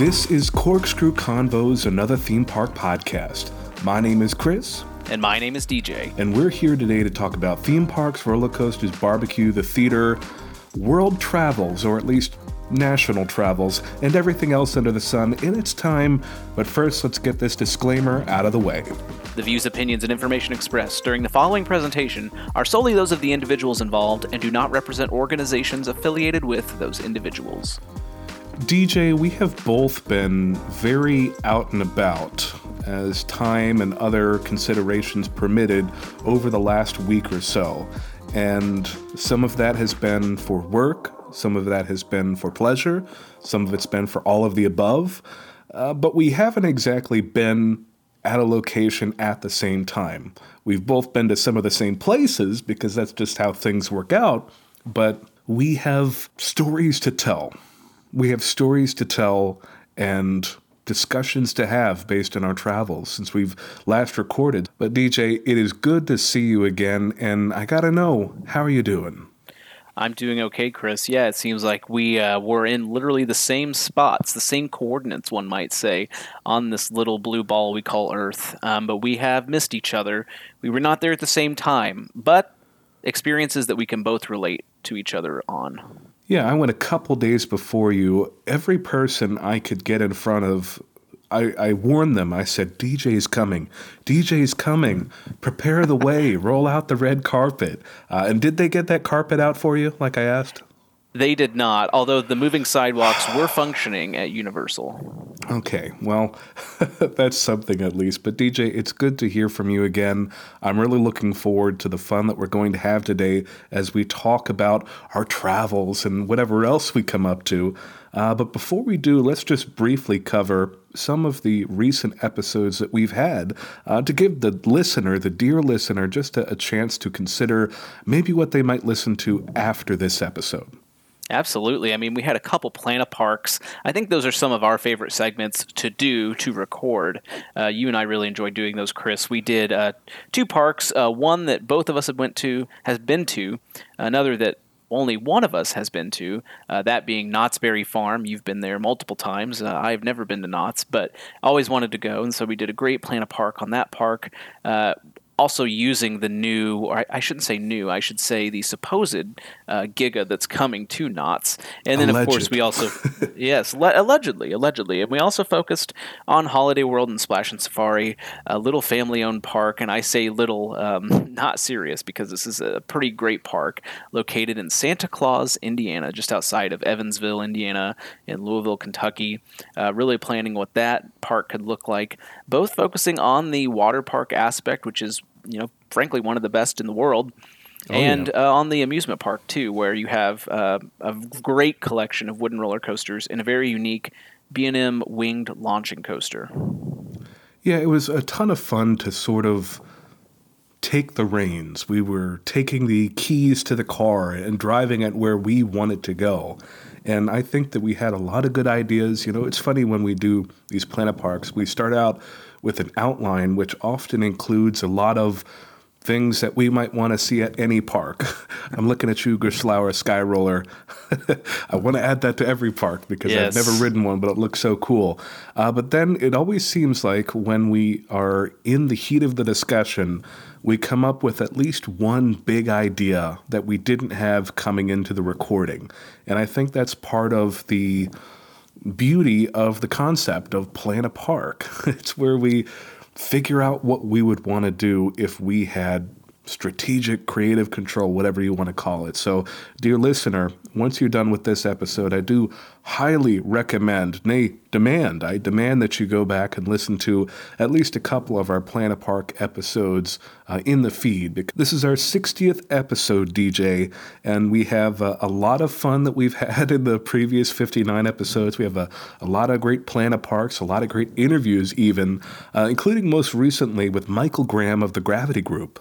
This is Corkscrew Convos, another theme park podcast. My name is Chris. And my name is DJ. And we're here today to talk about theme parks, roller coasters, barbecue, the theater, world travels, or at least national travels, and everything else under the sun in its time. But first, let's get this disclaimer out of the way. The views, opinions, and information expressed during the following presentation are solely those of the individuals involved and do not represent organizations affiliated with those individuals. DJ, we have both been very out and about as time and other considerations permitted over the last week or so. And some of that has been for work, some of that has been for pleasure, some of it's been for all of the above. Uh, but we haven't exactly been at a location at the same time. We've both been to some of the same places because that's just how things work out, but we have stories to tell. We have stories to tell and discussions to have based on our travels since we've last recorded. But DJ, it is good to see you again, and I gotta know, how are you doing? I'm doing okay, Chris. Yeah, it seems like we uh, were in literally the same spots, the same coordinates, one might say, on this little blue ball we call Earth. Um, but we have missed each other. We were not there at the same time, but experiences that we can both relate to each other on. Yeah, I went a couple days before you. Every person I could get in front of I, I warned them. I said, DJ's coming. DJ's coming. Prepare the way. Roll out the red carpet. Uh, and did they get that carpet out for you, like I asked? They did not, although the moving sidewalks were functioning at Universal. Okay, well, that's something at least. But DJ, it's good to hear from you again. I'm really looking forward to the fun that we're going to have today as we talk about our travels and whatever else we come up to. Uh, but before we do, let's just briefly cover some of the recent episodes that we've had uh, to give the listener, the dear listener, just a, a chance to consider maybe what they might listen to after this episode. Absolutely. I mean, we had a couple Planet Parks. I think those are some of our favorite segments to do, to record. Uh, you and I really enjoyed doing those, Chris. We did uh, two parks, uh, one that both of us had went to, has been to, another that only one of us has been to, uh, that being Knott's Berry Farm. You've been there multiple times. Uh, I've never been to Knott's, but always wanted to go, and so we did a great Planet Park on that park. Uh, also using the new, or I shouldn't say new, I should say the supposed uh, Giga that's coming to Knott's. And then, Alleged. of course, we also, yes, le- allegedly, allegedly. And we also focused on Holiday World and Splashin' Safari, a little family owned park. And I say little, um, not serious, because this is a pretty great park located in Santa Claus, Indiana, just outside of Evansville, Indiana, in Louisville, Kentucky. Uh, really planning what that park could look like, both focusing on the water park aspect, which is you know, frankly, one of the best in the world. Oh, and yeah. uh, on the amusement park too, where you have uh, a great collection of wooden roller coasters and a very unique B&M winged launching coaster. Yeah, it was a ton of fun to sort of take the reins. We were taking the keys to the car and driving it where we wanted to go. And I think that we had a lot of good ideas. You know, it's funny when we do these planet parks, we start out with an outline which often includes a lot of things that we might want to see at any park. I'm looking at you, Gerstlauer Sky Roller. I want to add that to every park because yes. I've never ridden one, but it looks so cool. Uh, but then it always seems like when we are in the heat of the discussion, we come up with at least one big idea that we didn't have coming into the recording. And I think that's part of the beauty of the concept of plan a park. it's where we figure out what we would want to do if we had strategic creative control, whatever you want to call it. So, dear listener, once you're done with this episode, I do highly recommend, nay, demand, I demand that you go back and listen to at least a couple of our Planet Park episodes uh, in the feed. This is our 60th episode, DJ, and we have uh, a lot of fun that we've had in the previous 59 episodes. We have a, a lot of great Planet Parks, a lot of great interviews, even, uh, including most recently with Michael Graham of the Gravity Group.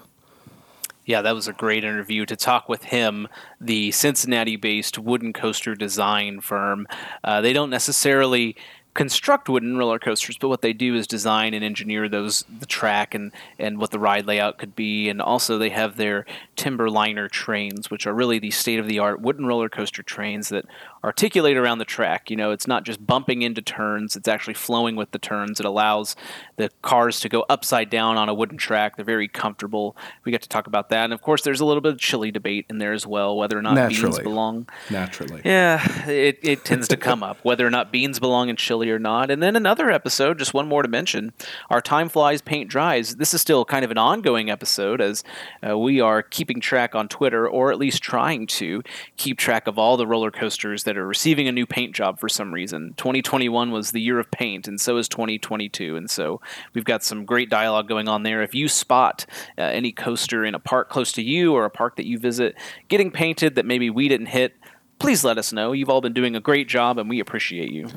Yeah, that was a great interview to talk with him, the Cincinnati based wooden coaster design firm. Uh, they don't necessarily construct wooden roller coasters, but what they do is design and engineer those the track and and what the ride layout could be, and also they have their Timberliner trains, which are really the state of the art wooden roller coaster trains that articulate around the track. You know, it's not just bumping into turns; it's actually flowing with the turns. It allows the cars to go upside down on a wooden track. They're very comfortable. We get to talk about that, and of course, there's a little bit of chili debate in there as well, whether or not Naturally. beans belong. Naturally. Yeah, it, it tends to come up whether or not beans belong in chili or not. And then another episode, just one more to mention, our time flies, paint dries. This is still kind of an ongoing episode as uh, we are keeping track on Twitter, or at least trying to keep track of all the roller coasters that are receiving a new paint job for some reason. 2021 was the year of paint, and so is 2022. And so we've got some great dialogue going on there. If you spot uh, any coaster in a park close to you or a park that you visit getting painted that maybe we didn't hit, please let us know. You've all been doing a great job, and we appreciate you.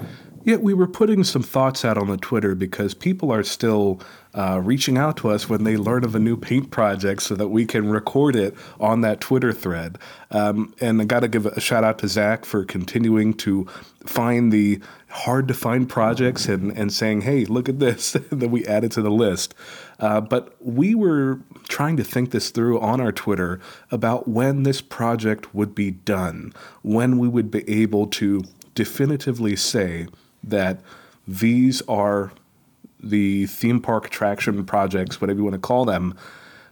Yeah, we were putting some thoughts out on the Twitter because people are still uh, reaching out to us when they learn of a new paint project so that we can record it on that Twitter thread. Um, and I got to give a shout out to Zach for continuing to find the hard to find projects and, and saying, hey, look at this that we added to the list. Uh, but we were trying to think this through on our Twitter about when this project would be done, when we would be able to definitively say that these are the theme park attraction projects, whatever you want to call them,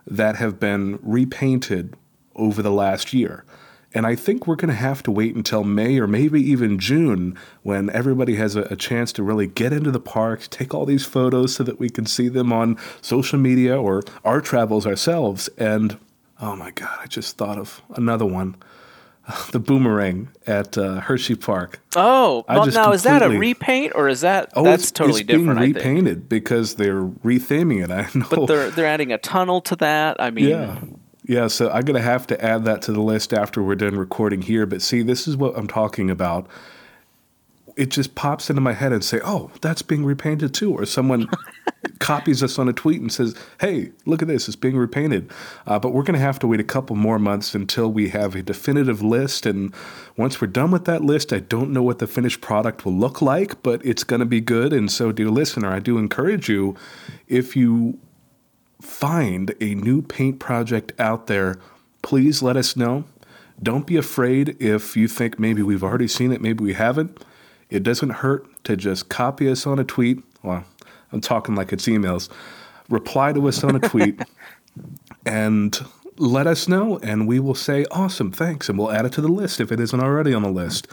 that have been repainted over the last year. And I think we're going to have to wait until May or maybe even June when everybody has a, a, chance to really get into the park, take all these photos so that we can see them on social media or our travels ourselves. And oh my God, I just thought of another one. The boomerang at uh, Hersheypark. Oh, well, now is that a repaint or is that oh, that's it's, totally it's being different? repainted because they're retheming it. I know, but they're they're adding a tunnel to that. I mean, yeah. Yeah, so I'm going to have to add that to the list after we're done recording here. But see, this is what I'm talking about. It just pops into my head and say, "Oh, that's being repainted too," or someone copies us on a tweet and says, "Hey, look at this; it's being repainted." Uh, but we're going to have to wait a couple more months until we have a definitive list. And once we're done with that list, I don't know what the finished product will look like, but it's going to be good. And so, dear listener, I do encourage you, if you find a new paint project out there, please let us know. Don't be afraid if you think maybe we've already seen it, maybe we haven't. It doesn't hurt to just copy us on a tweet. Well, I'm talking like it's emails. Reply to us on a tweet and let us know, and we will say, Awesome, thanks. And we'll add it to the list if it isn't already on the list.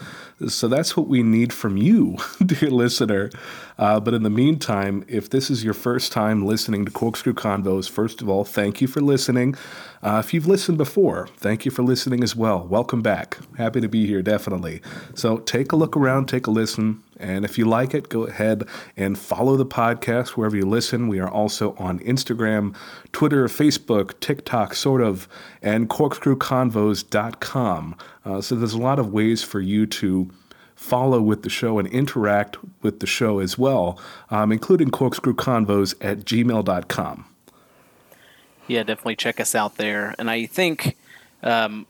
So that's what we need from you, dear listener. Uh, but in the meantime, if this is your first time listening to Corkscrew Convos, first of all, thank you for listening. Uh, if you've listened before, thank you for listening as well. Welcome back. Happy to be here, definitely. So take a look around, take a listen. And if you like it, go ahead and follow the podcast wherever you listen. We are also on Instagram, Twitter, Facebook, TikTok, sort of, and corkscrewconvos.com. Uh, so there's a lot of ways for you to follow with the show and interact with the show as well, um, including corkscrewconvos at gmail.com. Yeah, definitely check us out there. And I think. Um,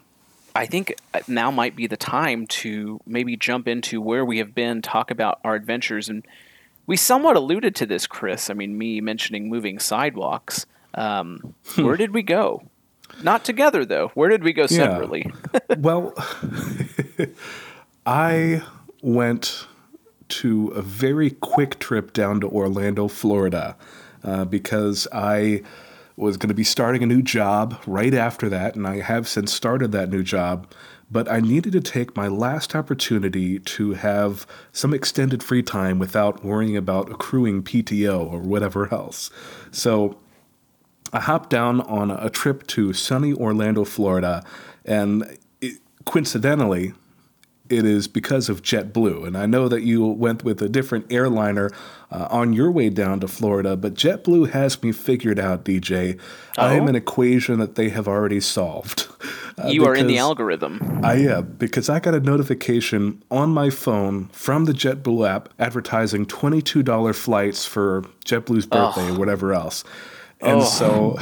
I think now might be the time to maybe jump into where we have been, talk about our adventures, and we somewhat alluded to this, Chris. I mean, me mentioning moving sidewalks. Um, where did we go? Not together though. Where did we go separately? Yeah. well, I went to a very quick trip down to Orlando, Florida, uh, because I was going to be starting a new job right after that, and I have since started that new job. But I needed to take my last opportunity to have some extended free time without worrying about accruing PTO or whatever else. So I hopped down on a trip to sunny Orlando, Florida, and it, coincidentally, it is because of JetBlue. And I know that you went with a different airliner uh, on your way down to Florida, but JetBlue has me figured out, DJ. Oh? I am oh? an equation that they have already solved. Uh, you are in the algorithm. I am, because I got a notification on my phone from the JetBlue app advertising $22 flights for JetBlue's birthday oh. or whatever else. And oh. so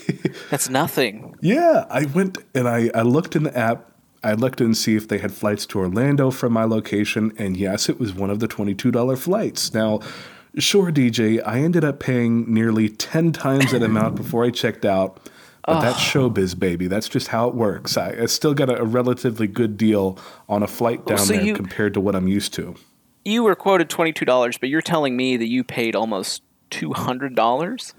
that's nothing. Yeah, I went and I, I looked in the app I looked and see if they had flights to Orlando from my location, and yes, it was one of the $22 flights. Now, sure, DJ, I ended up paying nearly 10 times that amount before I checked out. But oh. that's showbiz, baby. That's just how it works. I, I still got a, a, relatively good deal on a flight down so there you, compared to what I'm used to. You were quoted $22, but you're telling me that you paid almost $200?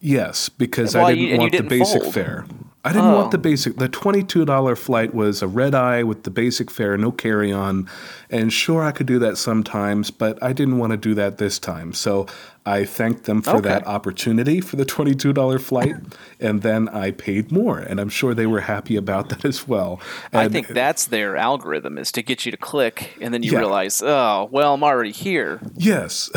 Yes, because well, I didn't you, want didn't the basic fold. fare. I didn't oh. want the oh. basic. The twenty-two dollar flight was a red eye with the basic fare, no carry-on, and sure I could do that sometimes, but I didn't want to do that this time. So I thanked them for okay. that opportunity for the twenty-two dollar flight, and then I paid more, and I'm sure they were happy about that as well. And I think that's their algorithm is to get you to click, and then you yeah. realize, oh, well, I'm already here. Yes,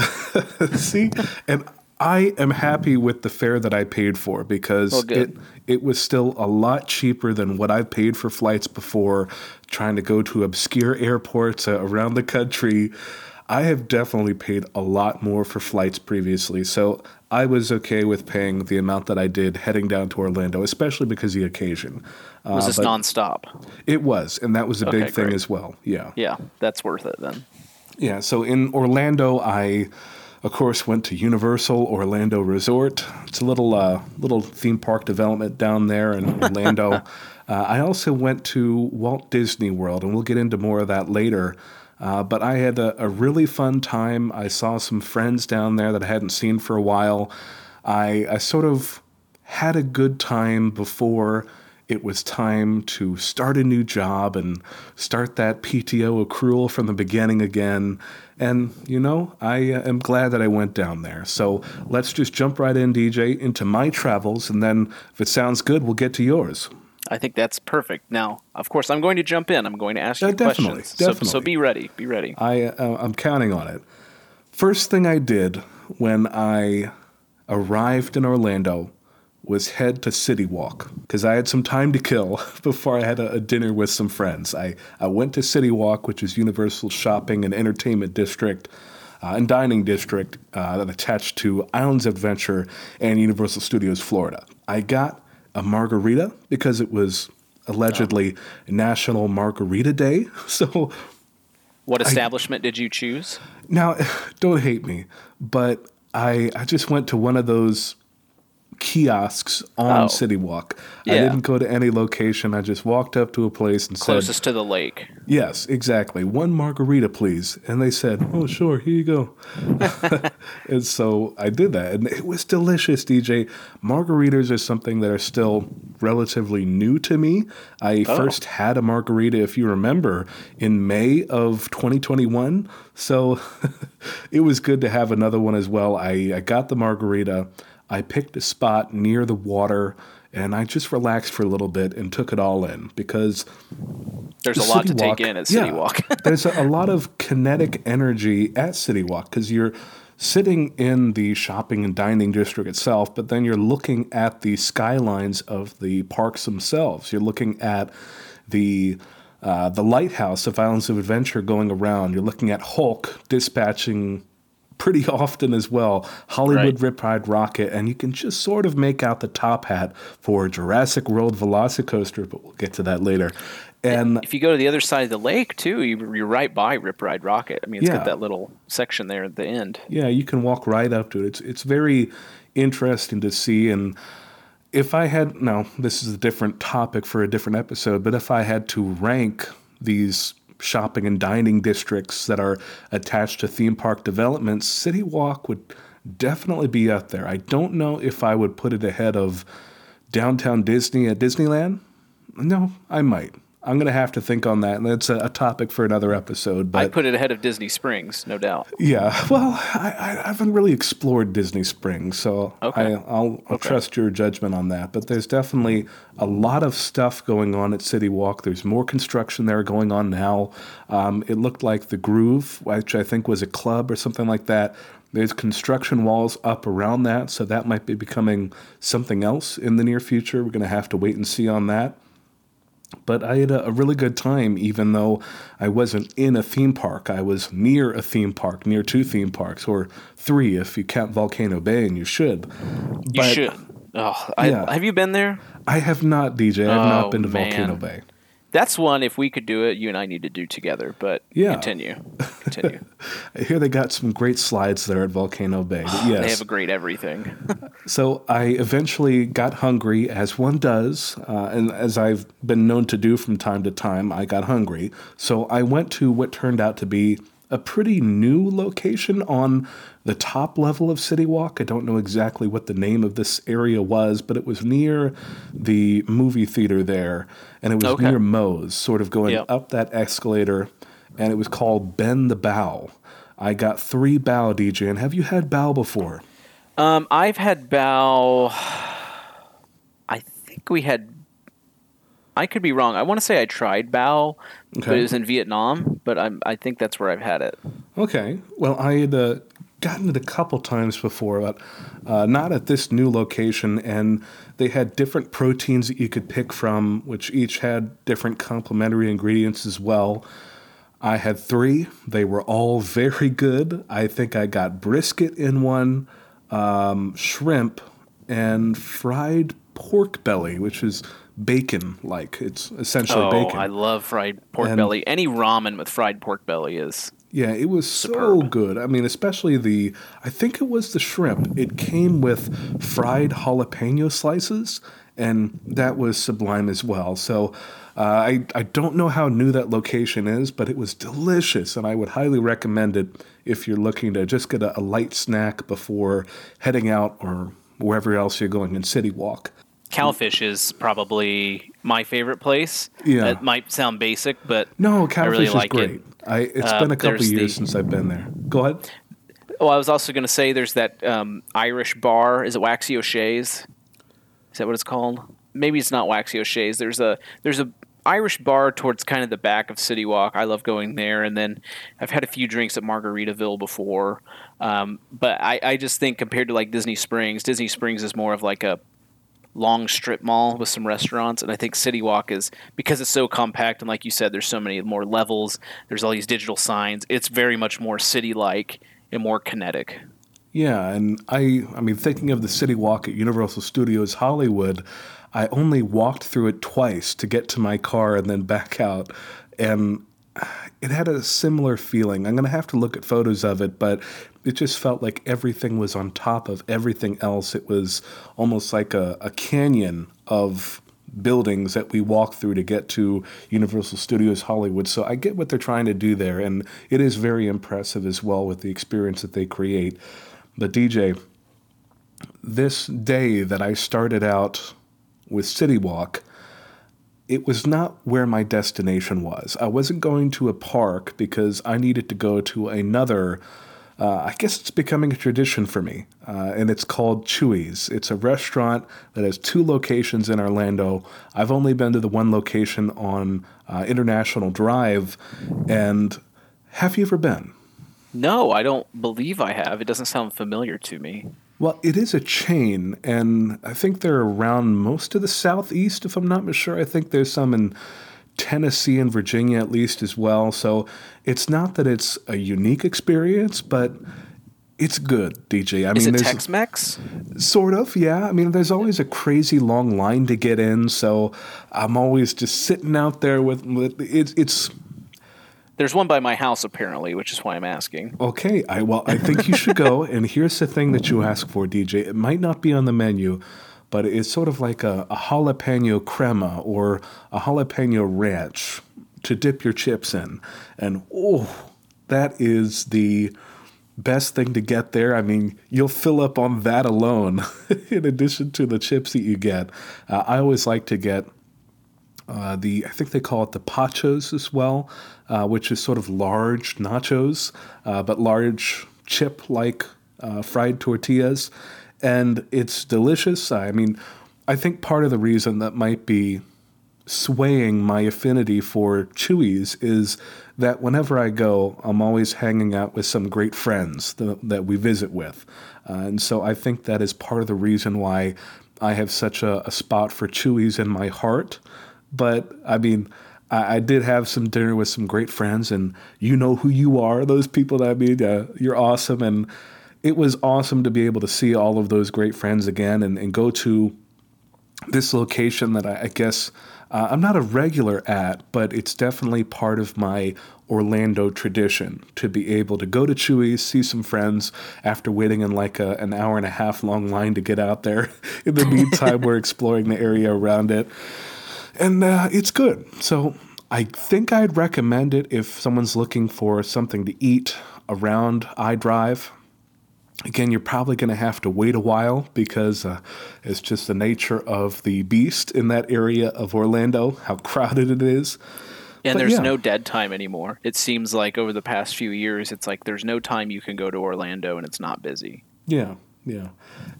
see, and I am happy with the fare that I paid for because well, it it was still a lot cheaper than what I've paid for flights before. Trying to go to obscure airports uh, around the country, I have definitely paid a lot more for flights previously. So I was okay with paying the amount that I did heading down to Orlando, especially because of the occasion. Was uh, this nonstop? It was, and that was a okay, big thing great. as well. Yeah. Yeah, that's worth it then. Yeah. So in Orlando, I of course, went to Universal Orlando Resort. It's a little uh, little theme park development down there in Orlando. uh, I also went to Walt Disney World, and we'll get into more of that later. Uh, but I had a, a, really fun time. I saw some friends down there that I hadn't seen for a while. I, I sort of had a good time before it was time to start a new job and start that PTO accrual from the beginning again. And, you know, I uh, am glad that I went down there. So let's just jump right in, DJ, into my travels. And then if it sounds good, we'll get to yours. I think that's perfect. Now, of course, I'm going to jump in. I'm going to ask you uh, definitely, questions. Definitely. So, so be ready. Be ready. I, uh, I'm counting on it. First thing I did when I arrived in Orlando was head to City Walk because I had some time to kill before I had a, a, dinner with some friends. I, I went to City Walk, which is Universal Shopping and Entertainment District uh, and Dining District uh, that attached to Islands Adventure and Universal Studios Florida. I got a margarita because it was allegedly. National Margarita Day. So, what establishment I, did you choose? Now, don't hate me, but I I just went to one of those kiosks on oh. City Walk. Yeah. I didn't go to any location. I just walked up to a place and Closest said, "Closest to the lake." Yes, exactly. One margarita, please. And they said, "Oh, sure. Here you go." and so I did that, and it was delicious. DJ, margaritas are something that are still relatively new to me. I oh. first had a margarita, if you remember, in May of 2021. So it was good to have another one as well. I, I got the margarita. I picked a spot near the water and I just relaxed for a little bit and took it all in because there's a lot to Walk, take in at City yeah, Walk. there's a, a, lot of kinetic energy at City Walk because you're sitting in the shopping and dining district itself, but then you're looking at the skylines of the parks themselves. You're looking at the uh, the lighthouse of Islands of Adventure going around. You're looking at Hulk dispatching pretty often as well. Hollywood right. Rip Ride Rockit, and you can just sort of make out the top hat for Jurassic World Velocicoaster, but we'll get to that later. And if you go to the other side of the lake too, you're right by Rip Ride Rockit. I mean, it's yeah. got that little section there at the end. Yeah, you can walk right up to it. It's it's very interesting to see. And if I had now, this is a different topic for a different episode, but if I had to rank these shopping and dining districts that are attached to theme park developments, City Walk would definitely be up there. I don't know if I would put it ahead of downtown Disney at Disneyland. No, I might. I'm going to have to think on that, and that's a, a, topic for another episode. But I put it ahead of Disney Springs, no doubt. Yeah, well, I, I haven't really explored Disney Springs, so okay. I, will okay. trust your judgment on that. But there's definitely a lot of stuff going on at City Walk. There's more construction there going on now. Um, it looked like the Groove, which I think was a club or something like that. There's construction walls up around that, so that might be becoming something else in the near future. We're going to have to wait and see on that. But I had a, a, really good time, even though I wasn't in a theme park. I was near a theme park, near two theme parks, or three if you count Volcano Bay, and you should. You should. Oh, I, yeah. have you been there? I have not, DJ. I have oh, not been to man. Volcano Bay. That's one. If we could do it, you and I need to do together. But Yeah. continue, continue. I hear they got some great slides there at Volcano Bay. Yes. They have a great everything. So I eventually got hungry, as one does, uh, and as I've been known to do from time to time, I got hungry. So I went to what turned out to be a pretty new location on the top level of City Walk. I don't know exactly what the name of this area was, but it was near the movie theater there, and it was Okay. near Moe's, sort of going Yep. up that escalator, and it was called Bend the Bao. I got three bao, DJ, and have you had bao before? Um, I've had bao. I think we had. I could be wrong. I want to say I tried bao, but it was in Vietnam. But I'm, I think that's where I've had it. Okay. Well, I had uh, gotten it a couple times before, but uh, not at this new location. And they had different proteins that you could pick from, which each had different complementary ingredients as well. I had three. They were all very good. I think I got brisket in one, um, shrimp, and fried pork belly, which is bacon like. It's essentially Oh, bacon. I love fried pork And- belly. Any ramen with fried pork belly is. Yeah, it was so good. I mean, especially the, I think it was the shrimp. It came with fried jalapeno slices, and that was sublime as well. So uh, I, I don't know how new that location is, but it was delicious, and I would highly recommend it if you're looking to just get a, a light snack before heading out or wherever else you're going in City Walk. Cowfish is probably my favorite place. Yeah. It might sound basic, but No, Cowfish really is like great. it. I, it's Uh, been a couple years the- since I've been there. Go ahead. Well, I was also going to say there's that um, Irish bar. Is it Waxy O'Shea's? Is that what it's called? Maybe it's not Waxy O'Shea's. There's a there's a Irish bar towards kind of the back of City Walk. I love going there, and then I've had a few drinks at Margaritaville before. Um, but I, I just think compared to like Disney Springs, Disney Springs is more of like a long strip mall with some restaurants and i think city walk is because it's so compact and like you said there's so many more levels there's all these digital signs it's very much more city like and more kinetic Yeah, and I I mean thinking of the City Walk at Universal Studios Hollywood, I only walked through it twice to get to my car and then back out and it had a similar feeling. I'm going to have to look at photos of it, but it just felt like everything was on top of everything else. It was almost like a, a canyon of buildings that we walk through to get to Universal Studios Hollywood. So I get what they're trying to do there, and it is very impressive as well with the experience that they create. But DJ, this day that I started out with City Walk, it was not where my destination was. I wasn't going to a park because I needed to go to another. Uh, I guess it's becoming a tradition for me, uh, and it's called Chuy's. It's a restaurant that has two locations in Orlando. I've only been to the one location on uh, International Drive, and have you ever been? no i don't believe i have it doesn't sound familiar to me Well, it is a chain, and I think they're around most of the southeast, if I'm not sure. I think there's some in Tennessee and Virginia at least as well. So it's not that it's a unique experience, but it's good, DJ. I is mean, it there's tex-mex sort of, yeah. I mean, there's always a crazy long line to get in, so I'm always just sitting out there with, with it's it's there's one by my house apparently which is why i'm asking Okay, I well, I think you should go. and here's the thing that you ask for, DJ. It might not be on the menu, but it's sort of like a, a jalapeno crema or a jalapeno ranch to dip your chips in, and oh, that is the best thing to get there. I mean, you'll fill up on that alone, in addition to the chips that you get. Uh, I always like to get uh, the I think they call it the pachos as well, uh, which is sort of large nachos, uh, but large chip-like uh, fried tortillas, and it's delicious. I mean, I think part of the reason that might be swaying my affinity for Chuy's is that whenever I go, I'm always hanging out with some great friends that, that we visit with. Uh, and so I think that is part of the reason why I have such a, a spot for Chuy's in my heart. But I mean, I, I did have some dinner with some great friends, and you know who you are. Those people that I mean, uh, you're awesome. And it was awesome to be able to see all of those great friends again and, and go to this location that I, I guess uh, I'm not a regular at, but it's definitely part of my Orlando tradition to be able to go to Chuy's, see some friends after waiting in like a, an hour and a half long line to get out there. In the meantime, we're exploring the area around it. And uh, it's good. So I think I'd recommend it if someone's looking for something to eat around iDrive. Again, you're probably going to have to wait a while because uh, it's just the nature of the beast in that area of Orlando, how crowded it is. And But there's yeah. no dead time anymore. It seems like over the past few years, it's like there's no time you can go to Orlando and it's not busy. Yeah, yeah.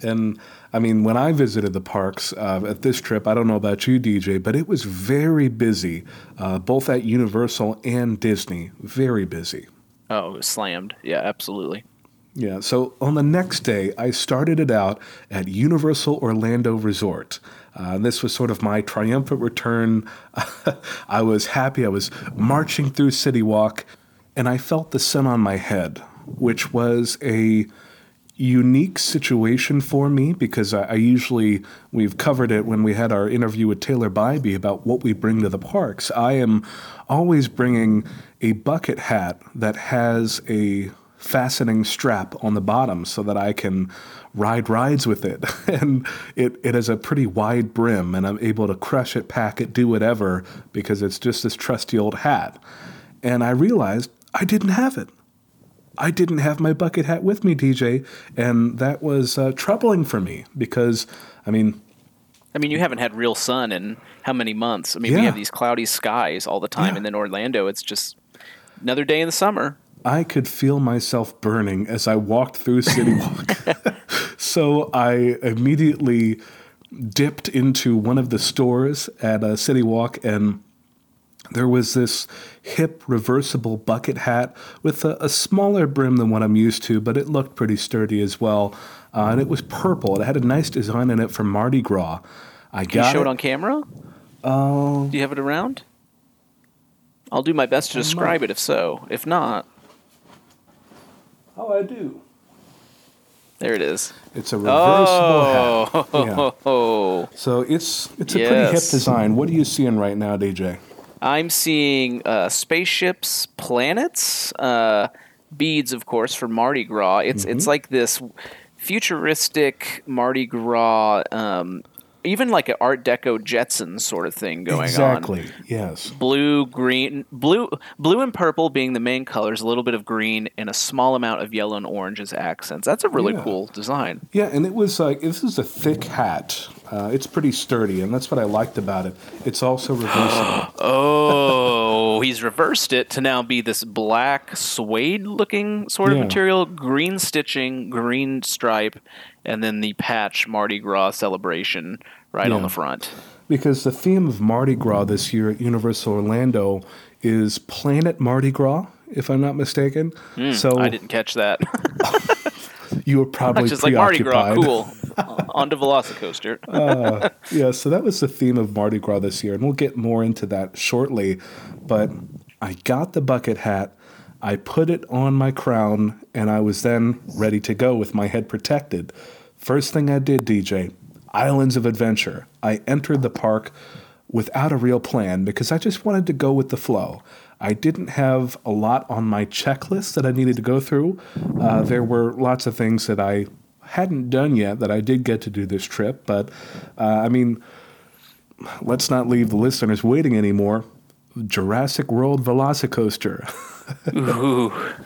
And I mean, when I visited the parks uh, at this trip, I don't know about you, DJ, but it was very busy, uh, both at Universal and Disney. Very busy. Oh, it was slammed. Yeah, absolutely. Yeah, so on the next day, I started it out at Universal Orlando Resort. Uh, this was sort of my triumphant return. I was happy. I was marching through City Walk, and I felt the sun on my head, which was a unique situation for me because I, I usually, we've covered it when we had our interview with Taylor Bybee about what we bring to the parks. I am always bringing a bucket hat that has a fastening strap on the bottom so that I can ride rides with it. and it, it has a pretty wide brim, and I'm able to crush it, pack it, do whatever because it's just this trusty old hat. And I realized I didn't have it. I didn't have my bucket hat with me, DJ, and that was uh, troubling for me because, I mean, I mean, you haven't had real sun in how many months? I mean, we have these cloudy skies all the time, Yeah. and then Orlando, it's just another day in the summer. I could feel myself burning as I walked through City Walk. so I immediately dipped into one of the stores at uh, City Walk and there was this hip reversible bucket hat with a, a smaller brim than what I'm used to, but it looked pretty sturdy as well. Uh, and it was purple. It had a nice design in it for Mardi Gras. I Can got you show it it. on camera? Oh, Do you have it around? I'll do my best to describe it if so. If not, oh, I do. there it is. It's a reversible hat. Oh, Yeah. So it's it's a pretty hip design. What are you seeing right now, DJ? I'm seeing uh, spaceships, planets, uh, beads, of course, for Mardi Gras. It's Mm-hmm. it's like this futuristic Mardi Gras, um, even like an Art Deco Jetson sort of thing going on. exactly. Yes. Blue, green, blue, blue and purple being the main colors. A little bit of green and a small amount of yellow and orange as accents. That's a really Yeah. cool design. Yeah, and it was like this is a thick hat. Uh, it's pretty sturdy, and that's what I liked about it. It's also reversible. Oh, he's reversed it to now be this black suede looking sort of Yeah. material, green stitching, green stripe, and then the patch Mardi Gras celebration right on the front. because the theme of Mardi Gras this year at Universal Orlando is Planet Mardi Gras, if I'm not mistaken. so Hmm, I didn't catch that. you were probably Just like Mardi Gras, cool. Uh, on to Velocicoaster. yeah, so that was the theme of Mardi Gras this year, and we'll get more into that shortly. But I got the bucket hat, I put it on my crown, and I was then ready to go with my head protected. First thing I did, DJ, Islands of Adventure. I entered the park without a real plan because I just wanted to go with the flow. I didn't have a lot on my checklist that I needed to go through. Uh, there were lots of things that I hadn't done yet that I did get to do this trip, but uh, I mean, let's not leave the listeners waiting anymore. Jurassic World Velocicoaster. Ooh.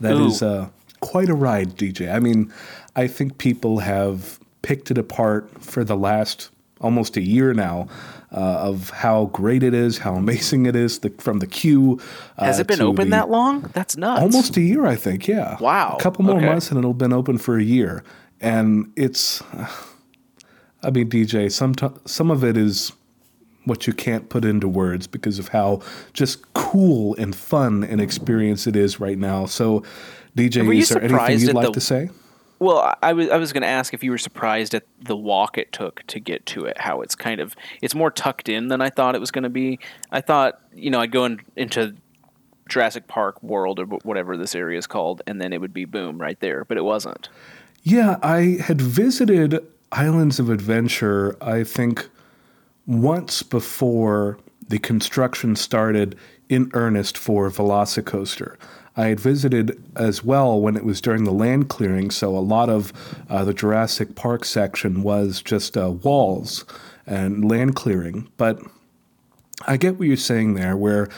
That Ooh. is uh, quite a ride, DJ. I mean, I think people have picked it apart for the last almost a year now uh, of how great it is, how amazing it is the, from the queue. Uh, Has it been open the- that long? That's nuts. Almost a year, I think. Yeah. Wow. A couple more Okay. months, and it'll been open for a year. And it's, I mean, DJ. Some some of it is what you can't put into words because of how just cool and fun an experience it is right now. So, DJ, is there anything you'd like the- to say? Well, I- was I was going to ask if you were surprised at the walk it took to get to it. How it's kind of it's more tucked in than I thought it was going to be. I thought you know I'd go in, into Jurassic Park World or whatever this area is called, and then it would be boom right there, but it wasn't. Yeah, I had visited Islands of Adventure, I think once before the construction started in earnest for Velocicoaster. I had visited as well when it was during the land clearing, so a lot of uh, the Jurassic Park section was just uh, walls and land clearing. But I get what you're saying there, where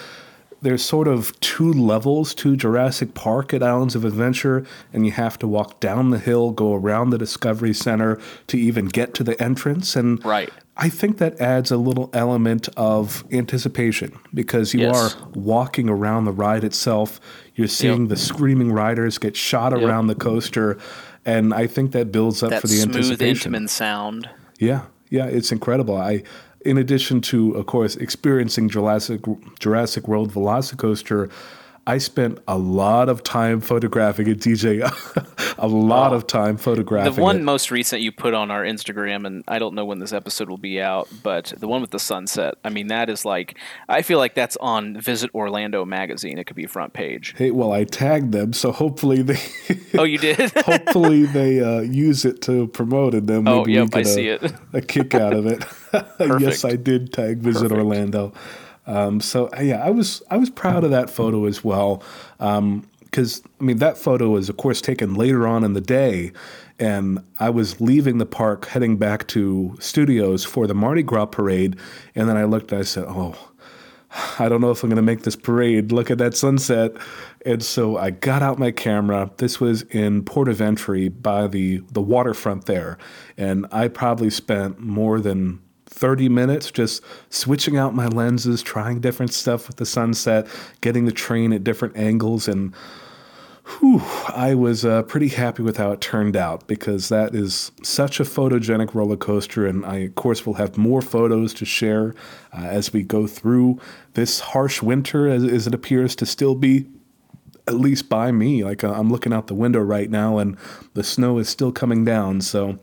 there's sort of two levels to Jurassic Park at Islands of Adventure, and you have to walk down the hill, go around the Discovery Center to even get to the entrance. And Right. I think that adds a little element of anticipation because you Yes. are walking around the ride itself. You're seeing Yep. the screaming riders get shot Yep. around the coaster, and I think that builds up That for the smooth anticipation. Intamin sound. Yeah, yeah, it's incredible. I, in addition to, of course, experiencing Jurassic Jurassic World Velocicoaster, I spent a lot of time photographing it, DJ. a lot Oh. of time photographing. The one it. most recent you put on our Instagram, and I don't know when this episode will be out, but the one with the sunset. I mean, that is like, I feel like that's on Visit Orlando magazine. It could be front page. Hey, well, I tagged them, so hopefully they Oh, you did? hopefully they uh, use it to promote it. Then maybe Oh, we yep, get I a, see it. a kick out of it. yes, I did tag Visit Perfect. Orlando. Um, so uh, yeah, I was I was proud of that photo as well. Because I mean, that photo was of course taken later on in the day, and I was leaving the park heading back to studios for the Mardi Gras parade, and then I looked and I said, "Oh." I don't know if I'm going to make this parade. Look at that sunset. And so I got out my camera. This was in Port of Entry by the, the waterfront there. And I probably spent more than 30 minutes just switching out my lenses, trying different stuff with the sunset, getting the train at different angles. And whew, I was uh, pretty happy with how it turned out because that is such a photogenic roller coaster. And I, of course, will have more photos to share uh, as we go through this harsh winter, as, as it appears to still be. At least by me, like uh, I'm looking out the window right now, and the snow is still coming down. So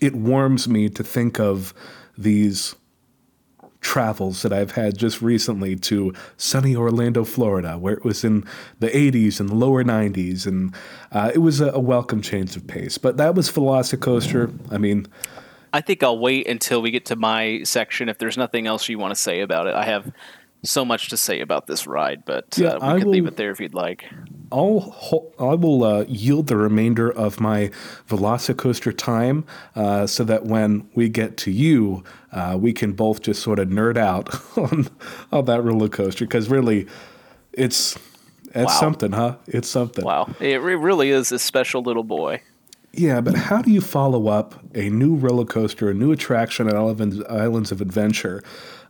it warms me to think of these travels that I've had just recently to sunny Orlando, Florida, where it was in the 80s and the lower 90s, and uh, it was a, a welcome change of pace. But that was Velocicoaster. I mean, I think I'll wait until we get to my section. If there's nothing else you want to say about it, I have so much to say about this ride, but Yeah, uh, we I could leave it there if you'd like. I'll I will uh, yield the remainder of my Velocicoaster time uh, so that when we get to you, uh, we can both just sort of nerd out on on that roller coaster because really, it's it's Wow. something, huh? It's something. Wow, it re- really is a special little boy. Yeah, but how do you follow up a new roller coaster, a new attraction at Islands, Islands of Adventure?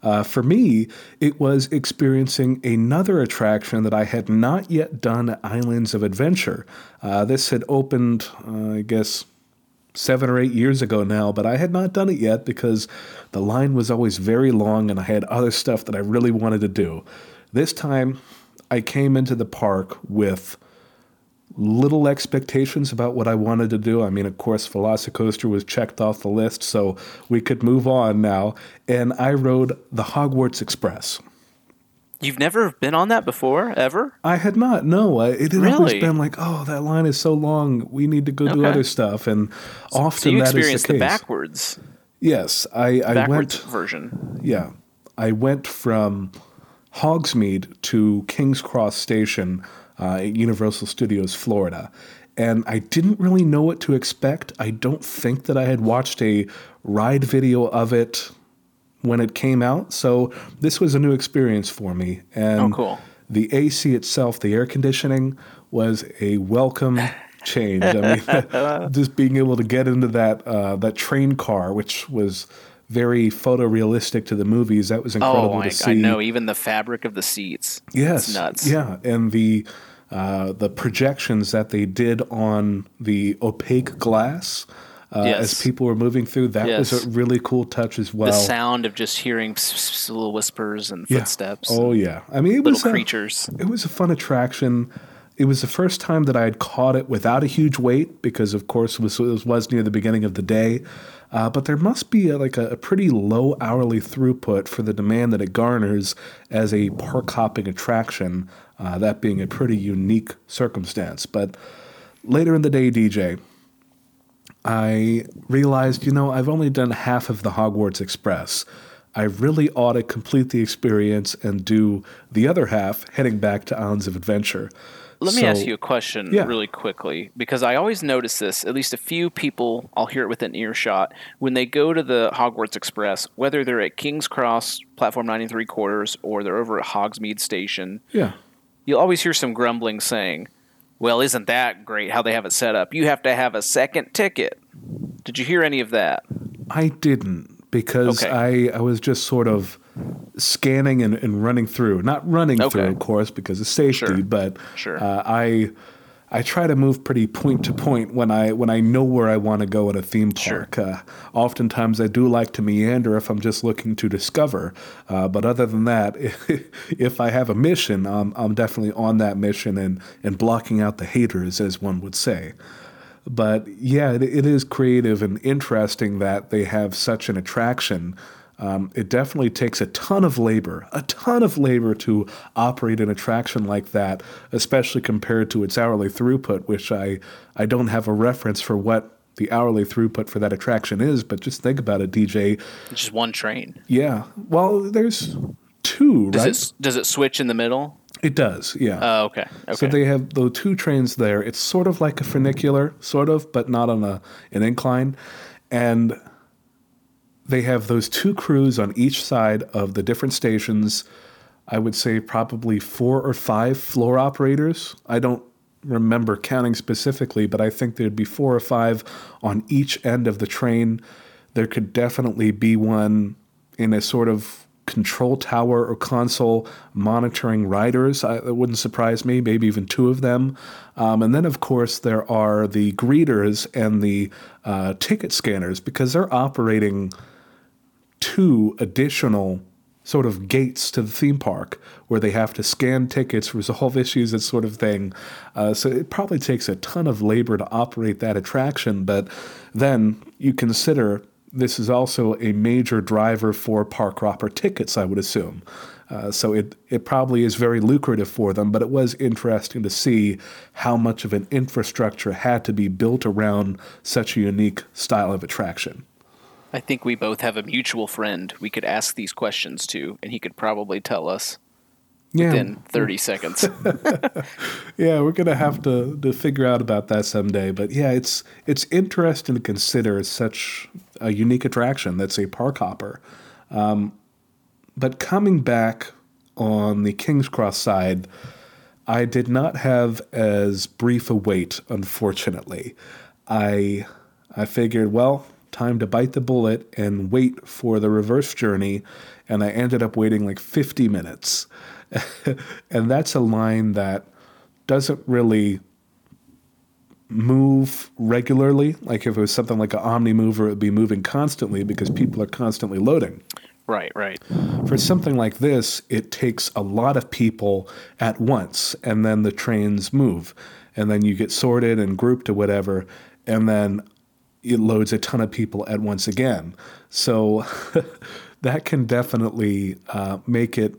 Uh, for me, it was experiencing another attraction that I had not yet done at Islands of Adventure. Uh, this had opened, uh, I guess, seven or eight years ago now, but I had not done it yet because the line was always very long and I had other stuff that I really wanted to do. This time, I came into the park with little expectations about what I wanted to do. I mean, of course, Velocicoaster was checked off the list, so we could move on now. And I rode the Hogwarts Express. You've never been on that before, ever? I had not. No, it had always been like, oh, that line is so long. We need to go do other stuff, and often So you that is experienced the the, case. backwards, yes, I, I backwards went. version. Yeah, I went from Hogsmeade to Kings Cross Station uh, at Universal Studios, Florida. And I didn't really know what to expect. I don't think that I had watched a ride video of it when it came out. So this was a new experience for me. And Oh, cool. the AC itself, the air conditioning, was a welcome change. I mean, just being able to get into that uh, that train car, which was very photorealistic to the movies, that was incredible Oh, I, to see. I know. Even the fabric of the seats. Yes, It's nuts. Yeah, and the uh, the projections that they did on the opaque glass uh, Yes. as people were moving through, that was a really cool touch as well. the sound of just hearing pss, pss, pss, little whispers and Yeah. footsteps, Oh yeah, I mean it little was a- creatures. it was a fun attraction. It was the first time that I had caught it without a huge wait because, of course, it was, it was near the beginning of the day. Uh, but there must be a, like a, a pretty low hourly throughput for the demand that it garners as a park hopping attraction. Uh, that being a pretty unique circumstance. But later in the day, DJ, I realized, you know, I've only done half of the Hogwarts Express. I really ought to complete the experience and do the other half heading back to Islands of Adventure. Let me So- ask you a question Yeah. really quickly because I always notice this. At least a few people, I'll hear it within earshot when they go to the Hogwarts Express, whether they're at King's Cross, platform ninety three quarters, or they're over at Hogsmeade Station. Yeah. You'll always hear some grumbling saying, "Well, isn't that great how they have it set up? You have to have a second ticket." Did you hear any of that? I didn't because Okay. I, I was just sort of scanning and, and running through. Not running through, of course, because of safety, Sure. but Sure. uh, I I try to move pretty point to point when I when I know where I want to go at a theme Sure. park. Uh, oftentimes, I do like to meander if I'm just looking to discover. Uh, but other than that, if I have a mission, I'm, I'm definitely on that mission and and blocking out the haters, as one would say. But yeah, it, it is creative and interesting that they have such an attraction. Um, it definitely takes a ton of labor, a ton of labor to operate an attraction like that, especially compared to its hourly throughput, which I, I don't have a reference for what the hourly throughput for that attraction is. But just think about it, DJ. Just one train. Yeah. Well, there's two, Does right? it does it switch in the middle? It does, yeah. Oh, okay. Okay. So they have the two trains there. It's sort of like a funicular, sort of, but not on a an incline. And they have those two crews on each side of the different stations. I would say probably four or five floor operators. I don't remember counting specifically, but I think there'd be four or five on each end of the train. There could definitely be one in a sort of control tower or console monitoring riders. I, it wouldn't surprise me, maybe even two of them. Um, and then, of course, there are the greeters and the uh, ticket scanners because they're operating two additional sort of gates to the theme park where they have to scan tickets, resolve issues, that sort of thing. Uh, so it probably takes a ton of labor to operate that attraction. But then you consider this is also a major driver for park hopper tickets, I would assume. Uh, so it, it probably is very lucrative for them, but it was interesting to see how much of an infrastructure had to be built around such a unique style of attraction. I think we both have a mutual friend we could ask these questions to, and he could probably tell us Yeah, within 30 seconds. Yeah, we're gonna have to, to figure out about that someday. But yeah, it's it's interesting to consider such a unique attraction that's a park hopper. Um, but coming back on the King's Cross side, I did not have as brief a wait, unfortunately. I I figured, well, time to bite the bullet and wait for the reverse journey, and I ended up waiting like 50 minutes. and that's a line that doesn't really move regularly. Like if it was something like an Omnimover, it would be moving constantly because people are constantly loading. right, right. For something like this, it takes a lot of people at once, and then the trains move, and then you get sorted and grouped or whatever, and then it loads a ton of people at once again. So that can definitely uh, make it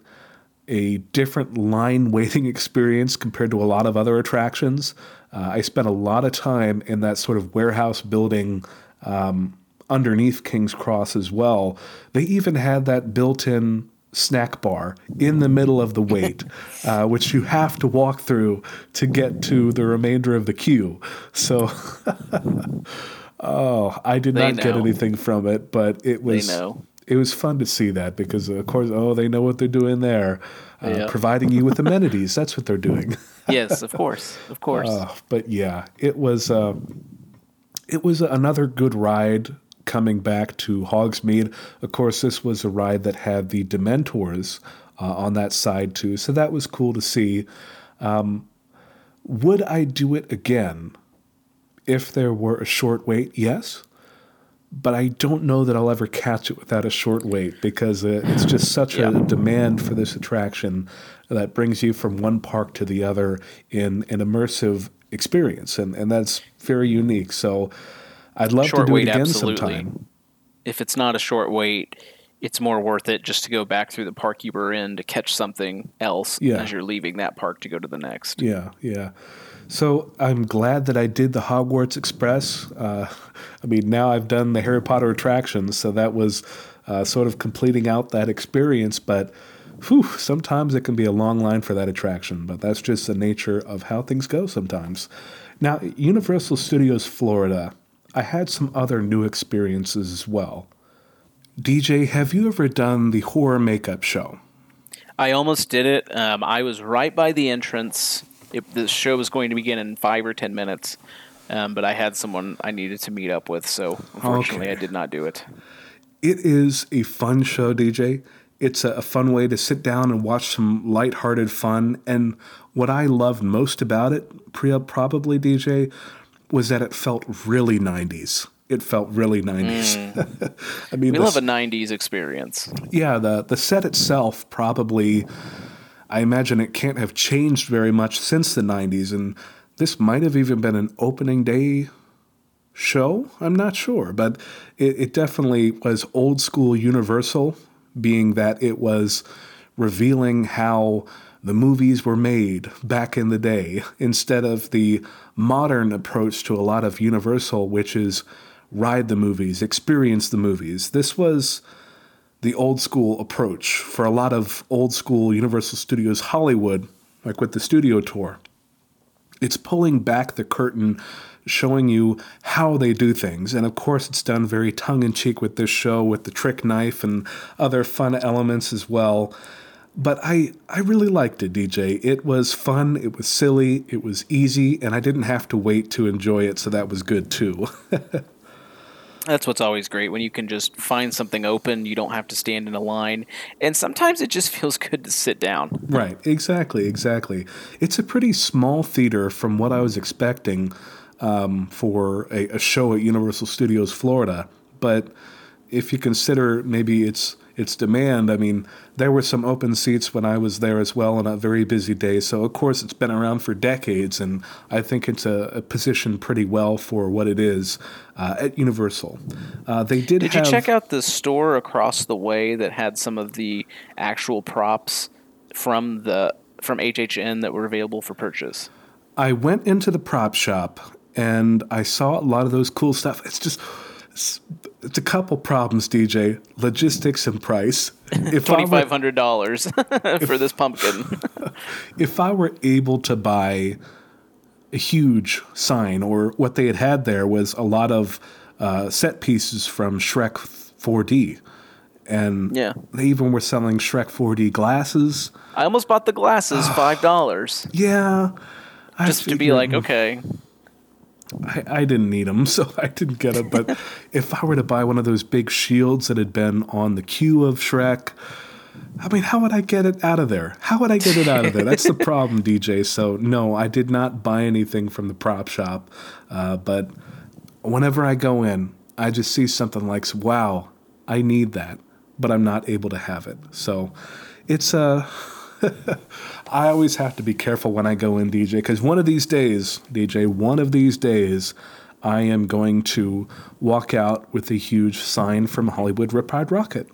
a different line waiting experience compared to a lot of other attractions. Uh, I spent a lot of time in that sort of warehouse building um, underneath King's Cross as well. They even had that built in snack bar in the middle of the wait, uh, which you have to walk through to get to the remainder of the queue. So. Oh, I did They not get anything from it, but it was know. It was fun to see that because of course, oh, they know what they're doing there, uh, Yeah. providing you with amenities. That's what they're doing. Yes, of course. Of course. Uh, but yeah, it was uh, it was another good ride coming back to Hogsmeade. Of course, this was a ride that had the Dementors uh, on that side too, so that was cool to see. Um, would I do it again if there were a short wait? Yes. But I don't know that I'll ever catch it without a short wait because uh, it's just such Yeah. a demand for this attraction that brings you from one park to the other in an immersive experience, and, and that's very unique. So I'd love Short to do wait, it again absolutely. sometime. if it's not a short wait, it's more worth it just to go back through the park you were in to catch something else Yeah. as you're leaving that park to go to the next. Yeah, yeah. So I'm glad that I did the Hogwarts Express. Uh, I mean, now I've done the Harry Potter attractions, so that was uh, sort of completing out that experience. But whew, sometimes it can be a long line for that attraction, but that's just the nature of how things go sometimes. Now, Universal Studios Florida, I had some other new experiences as well. DJ, have you ever done the horror makeup show? I almost did it. Um, I was right by the entrance. It, the show was going to begin in five or ten minutes, um, but I had someone I needed to meet up with, so unfortunately, okay. I did not do it. It is a fun show, DJ. It's a, a fun way to sit down and watch some lighthearted fun. And what I loved most about it, probably, DJ, was that it felt really 90s it felt really 90s. Mm. I mean, we love a 90s experience. Yeah, the the set itself probably I imagine it can't have changed very much since the 90s and this might have even been an opening day show. I'm not sure, but it, it definitely was old school Universal, being that it was revealing how the movies were made back in the day instead of the modern approach to a lot of Universal, which is ride the movies, experience the movies. This was the old school approach for a lot of old school Universal Studios Hollywood, like with the studio tour. It's pulling back the curtain, showing you how they do things. And of course, it's done very tongue in cheek with this show, with the trick knife and other fun elements as well. But I, I really liked it, DJ. It was fun, it was silly, it was easy, and I didn't have to wait to enjoy it, so that was good too. That's what's always great when you can just find something open. You don't have to stand in a line, and sometimes it just feels good to sit down. Right. Exactly. Exactly. It's a pretty small theater from what I was expecting um, for a, a show at Universal Studios Florida, but if you consider maybe it's its demand. I mean, there were some open seats when I was there as well on a very busy day. So, of course, it's been around for decades, and I think it's a, a positioned pretty well for what it is uh, at Universal. Uh, they did. Did have, you check out the store across the way that had some of the actual props from the from HHN that were available for purchase? I went into the prop shop and I saw a lot of those cool stuff. It's just it's a couple problems, DJ. Logistics and price. Twenty five hundred dollars for this pumpkin. if I were able to buy a huge sign, or what they had had there was a lot of uh, set pieces from Shrek 4D, and yeah. they even were selling Shrek 4D glasses. I almost bought the glasses, five dollars. yeah, just to be like, okay, I, I didn't need them, so I didn't get them. But if I were to buy one of those big shields that had been on the queue of Shrek, I mean, how would I get it out of there? How would I get it out of there? That's the problem, DJ. So, no, I did not buy anything from the prop shop. Uh, but whenever I go in, I just see something like, wow, I need that, but I'm not able to have it. So, it's a. Uh, I always have to be careful when I go in, DJ, because one of these days, DJ, one of these days, I am going to walk out with a huge sign from Hollywood Rip Ride Rockit.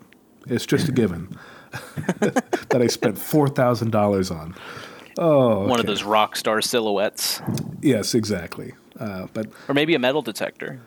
It's just a given that I spent four thousand dollars on. Oh, okay. one of those rock star silhouettes. Yes, exactly. Uh, but or maybe a metal detector.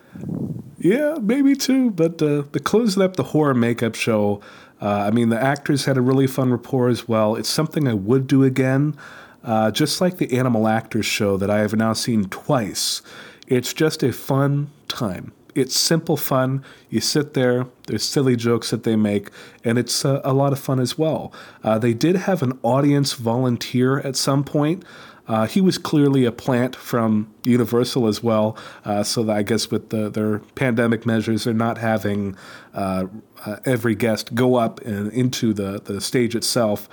Yeah, maybe too. But uh, the closing up the horror makeup show uh, I mean, the actors had a really fun rapport as well. It's something I would do again, uh, just like the Animal Actors show that I have now seen twice. It's just a fun time. It's simple fun. You sit there, there's silly jokes that they make, and it's uh, a lot of fun as well. Uh, they did have an audience volunteer at some point. Uh, he was clearly a plant from Universal as well. Uh, so I guess with the, their pandemic measures, they're not having uh, uh, every guest go up and into the, the stage itself.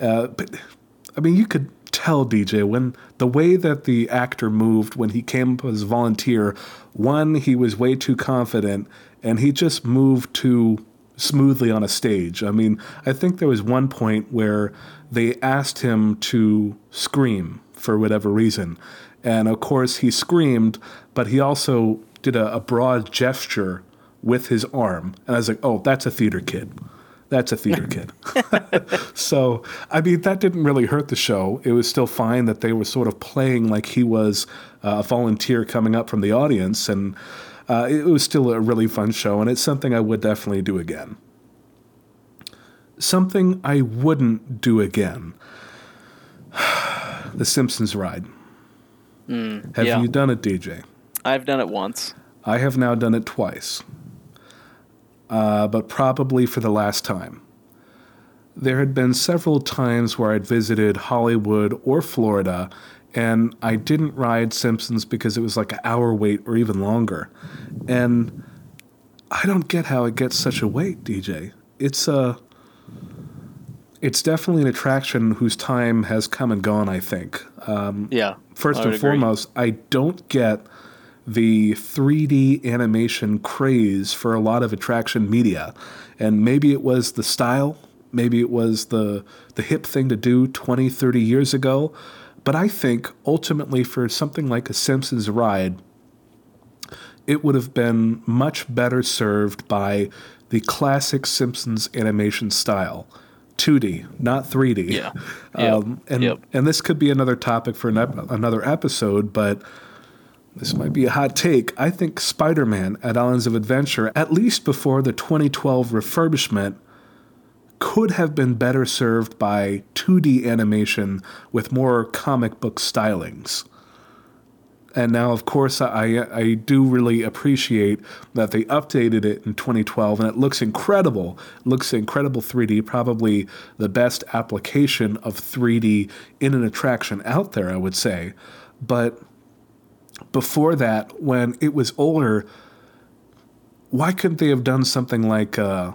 Uh, but I mean, you could tell DJ when the way that the actor moved when he came up as volunteer, one, he was way too confident, and he just moved too smoothly on a stage. I mean, I think there was one point where they asked him to scream for whatever reason. And of course, he screamed, but he also did a, a broad gesture with his arm. And I was like, oh, that's a theater kid. That's a theater kid. so, I mean, that didn't really hurt the show. It was still fine that they were sort of playing like he was uh, a volunteer coming up from the audience. And uh, it was still a really fun show. And it's something I would definitely do again. Something I wouldn't do again The Simpsons ride. Mm, Have yeah. you done it, DJ? I've done it once. I have now done it twice, uh, but probably for the last time. There had been several times where I'd visited Hollywood or Florida, and I didn't ride Simpsons because it was like an hour wait or even longer. And I don't get how it gets such a wait, DJ. It's a. It's definitely an attraction whose time has come and gone. I think. Um, Yeah. first and agree. foremost, I don't get the 3D animation craze for a lot of attraction media. And maybe it was the style, maybe it was the the hip thing to do 20, 30 years ago, but I think ultimately for something like a Simpsons ride, it would have been much better served by the classic Simpsons animation style. 2D, not 3D. Yeah. Yep. Um, and Yep. and this could be another topic for an ep- another episode, but this might be a hot take. I think Spider-Man at Islands of Adventure, at least before the 2012 refurbishment, could have been better served by 2D animation with more comic book stylings. And now, of course, I I do really appreciate that they updated it in 2012, and it looks incredible. It looks incredible 3D, probably the best application of 3D in an attraction out there, I would say. But before that, when it was older, why couldn't they have done something like uh,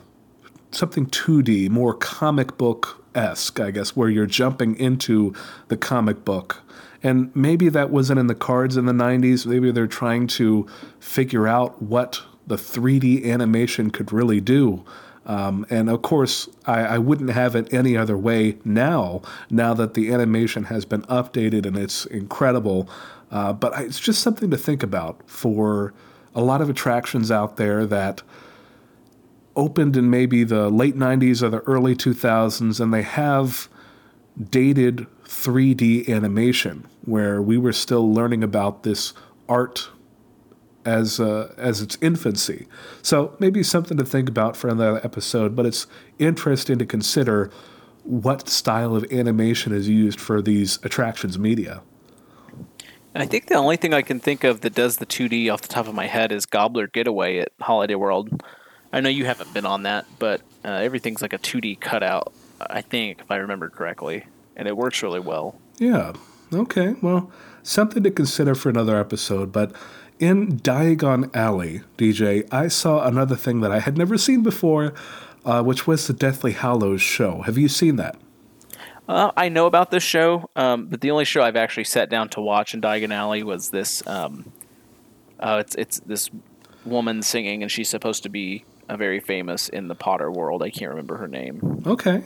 something 2D, more comic book esque, I guess, where you're jumping into the comic book? And maybe that wasn't in the cards in the 90s. Maybe they're trying to figure out what the 3D animation could really do. Um, and of course, I, I wouldn't have it any other way now, now that the animation has been updated and it's incredible. Uh, but I, it's just something to think about for a lot of attractions out there that opened in maybe the late 90s or the early 2000s, and they have dated 3D animation where we were still learning about this art as uh, as its infancy. So maybe something to think about for another episode. But it's interesting to consider what style of animation is used for these attractions media. I think the only thing I can think of that does the 2D off the top of my head is Gobbler Getaway at Holiday World. I know you haven't been on that, but uh, everything's like a 2D cutout, I think, if I remember correctly. And it works really well. Yeah. Okay. Well, something to consider for another episode. But in Diagon Alley, DJ, I saw another thing that I had never seen before, uh, which was the Deathly Hallows show. Have you seen that? Uh, I know about this show, um, but the only show I've actually sat down to watch in Diagon Alley was this. Um, uh, it's it's this woman singing, and she's supposed to be uh, very famous in the Potter world. I can't remember her name. Okay.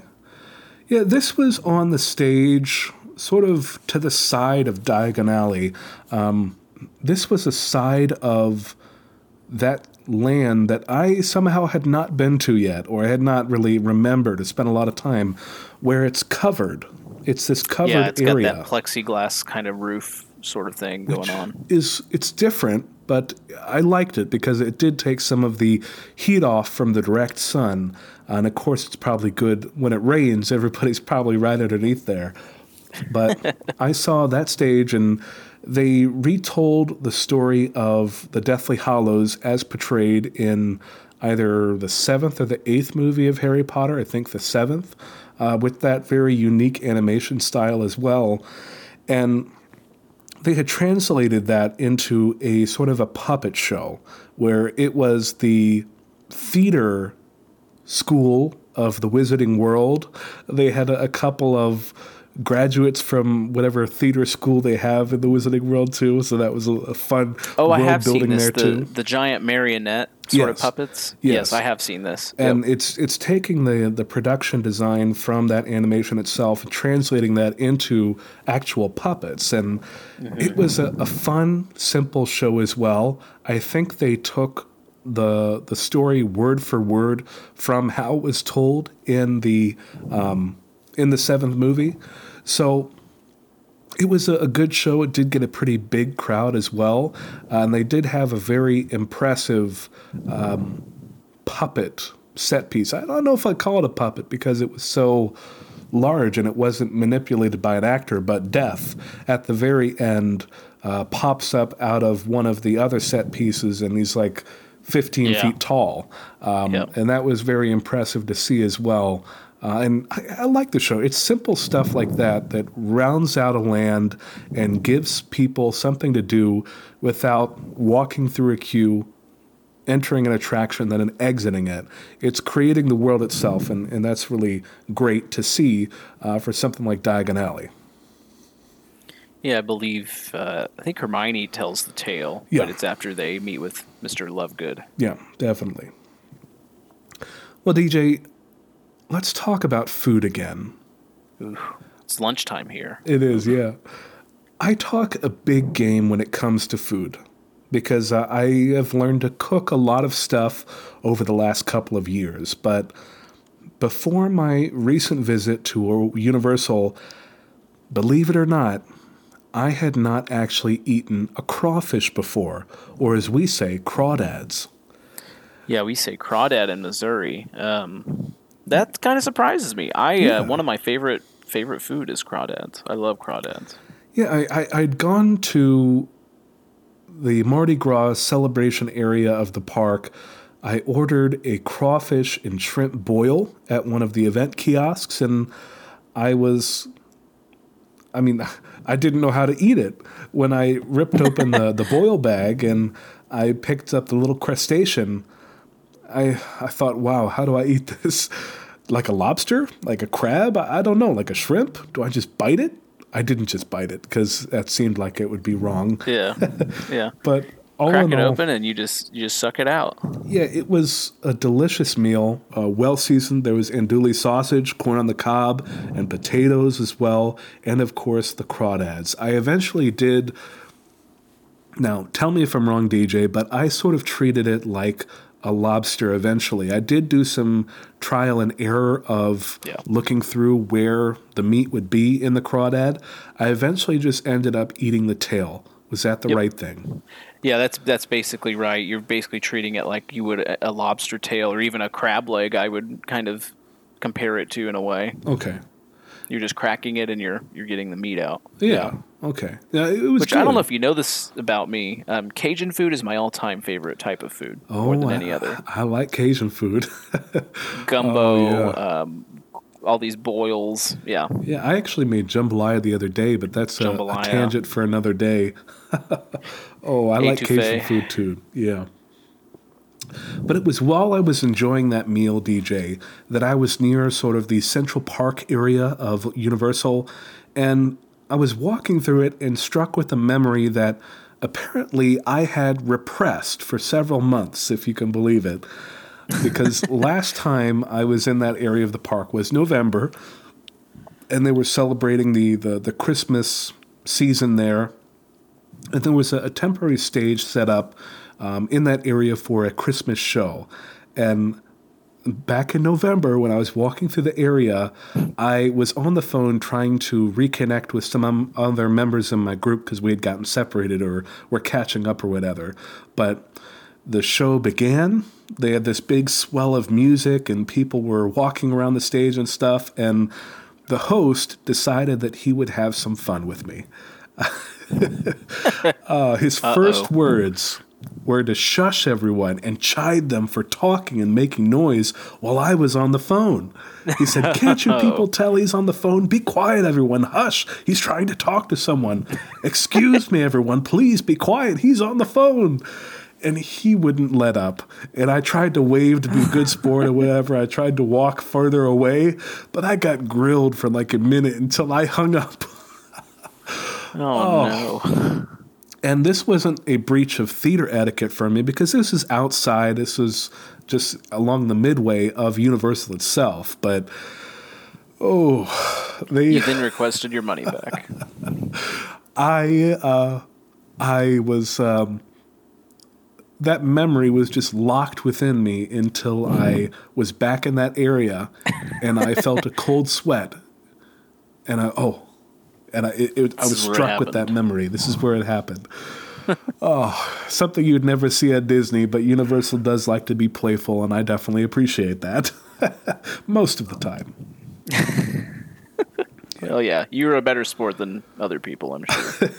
Yeah, this was on the stage, sort of to the side of Diagon Alley. Um, this was a side of that land that I somehow had not been to yet, or I had not really remembered to spend a lot of time, where it's covered. It's this covered yeah, it's area. got that plexiglass kind of roof sort of thing going on. is it's different, but I liked it because it did take some of the heat off from the direct sun. And of course, it's probably good when it rains. Everybody's probably right underneath there. But I saw that stage, and they retold the story of the Deathly Hallows as portrayed in either the seventh or the eighth movie of Harry Potter. I think the seventh, uh, with that very unique animation style as well. And they had translated that into a sort of a puppet show where it was the theater school of the wizarding world. They had a, a couple of graduates from whatever theater school they have in the wizarding world too, so that was a, a fun Oh, I have building seen this. there The, too. the giant marionette sort of puppets. Yes. Yes, I have seen this. And Yep. it's it's taking the the production design from that animation itself and translating that into actual puppets. And Mm-hmm. it was a, a fun, simple show as well. I think they took the the story word for word from how it was told in the um, in the seventh movie. So it was a, good show. It did get a pretty big crowd as well, uh, and they did have a very impressive um, puppet set piece. I don't know if I'd call it a puppet because it was so large and it wasn't manipulated by an actor, but Death at the very end uh, pops up out of one of the other set pieces and he's like 15 yeah. feet tall. Um, yep. And that was very impressive to see as well. Uh, and I, I, like the show. It's simple stuff like that that rounds out a land and gives people something to do without walking through a queue, entering an attraction, then exiting it. It's creating the world itself, and, and that's really great to see uh, for something like Diagon Alley. Yeah, I believe uh, I think Hermione tells the tale, yeah. but it's after they meet with Mr. Lovegood. Yeah, definitely. Well, DJ, let's talk about food again. Ooh, it's lunchtime here. It is, yeah. I talk a big game when it comes to food because uh, I have learned to cook a lot of stuff over the last couple of years. But before my recent visit to Universal, believe it or not, I had not actually eaten a crawfish before, or as we say, crawdads. Yeah, we say crawdad in Missouri. Um, that kind of surprises me. I uh, yeah. uh, one of my favorite favorite food is crawdads. I love crawdads. Yeah, I, I would gone to the Mardi Gras celebration area of the park. I ordered a crawfish and shrimp boil at one of the event kiosks, and I was, I mean, I didn't know how to eat it. When I ripped open the, the boil bag and I picked up the little crustacean, I I thought, wow, how do I eat this? Like a lobster? Like a crab? I, I don't know. Like a shrimp? Do I just bite it? I didn't just bite it because that seemed like it would be wrong. Yeah, yeah. but all crack it all, open and you just you just suck it out. Yeah, it was a delicious meal, uh, well seasoned. There was andouille sausage, corn on the cob, and potatoes as well, and of course the crawdads. I eventually did. Now, tell me if I'm wrong, DJ, but I sort of treated it like a lobster eventually. I did do some trial and error of yeah. looking through where the meat would be in the crawdad. I eventually just ended up eating the tail. Was that the yep. right thing? Yeah, that's that's basically right. You're basically treating it like you would a, a lobster tail or even a crab leg. I would kind of compare it to in a way. Okay. You're just cracking it and you're you're getting the meat out. Yeah. yeah. Okay. Yeah, it was. Which good. I don't know if you know this about me. Um, Cajun food is my all-time favorite type of food, oh, more than any other. I, I like Cajun food. Gumbo, oh, yeah. um, all these boils. Yeah. Yeah, I actually made jambalaya the other day, but that's a, a tangent for another day. oh, I like Cajun food too. Yeah. But it was while I was enjoying that meal, DJ, that I was near sort of the Central Park area of Universal, and I was walking through it and struck with a memory that apparently I had repressed for several months, if you can believe it. Because last time I was in that area of the park was November, and they were celebrating the the, the Christmas season there, and there was a, a temporary stage set up um, in that area for a Christmas show, and back in November when I was walking through the area, I was on the phone trying to reconnect with some other members in my group because we had gotten separated or were catching up or whatever. But the show began they had this big swell of music and people were walking around the stage and stuff and the host decided that he would have some fun with me uh, his Uh-oh. first words were to shush everyone and chide them for talking and making noise while I was on the phone. He said, Can't you people oh. tell he's on the phone? Be quiet, everyone. Hush. He's trying to talk to someone. Excuse me, everyone. Please be quiet. He's on the phone and he wouldn't let up. And I tried to wave to be a good sport or whatever. I tried to walk further away, but I got grilled for like a minute until I hung up. oh, oh, no. And this wasn't a breach of theater etiquette for me because this is outside. This was just along the midway of Universal itself. But oh, they. You then requested your money back. I uh, I was um, that memory was just locked within me until I was back in that area and I felt a cold sweat. And I, oh, and I, it, it, I was struck with that memory. This is where it happened. oh, something you'd never see at Disney, but Universal does like to be playful, and I definitely appreciate that most of the time. Well, yeah, you're a better sport than other people, I'm sure.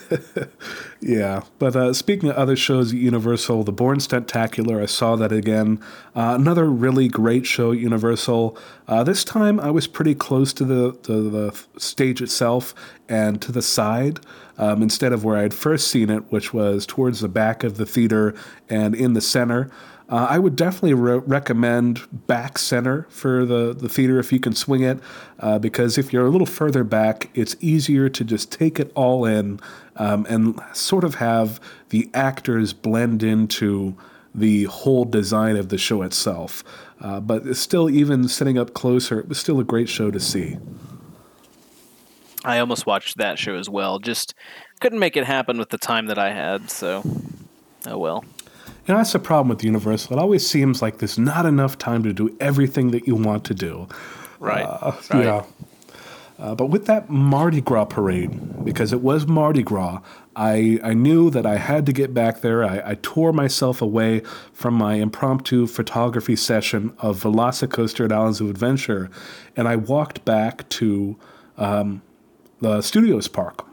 yeah, but uh, speaking of other shows at Universal, the Bourne Stuntacular, I saw that again. Uh, another really great show at Universal. Uh, this time, I was pretty close to the, to the stage itself and to the side. Um, instead of where I had first seen it, which was towards the back of the theater and in the center. Uh, I would definitely re- recommend back center for the, the theater if you can swing it, uh, because if you're a little further back, it's easier to just take it all in um, and sort of have the actors blend into the whole design of the show itself. Uh, but still, even sitting up closer, it was still a great show to see. I almost watched that show as well. Just couldn't make it happen with the time that I had, so oh well. You know, that's the problem with the Universal. It always seems like there's not enough time to do everything that you want to do. Right. Uh, right. Yeah. Uh, but with that Mardi Gras parade, because it was Mardi Gras, I, I knew that I had to get back there. I, I tore myself away from my impromptu photography session of Velocicoaster at Islands of Adventure, and I walked back to um, the Studios Park.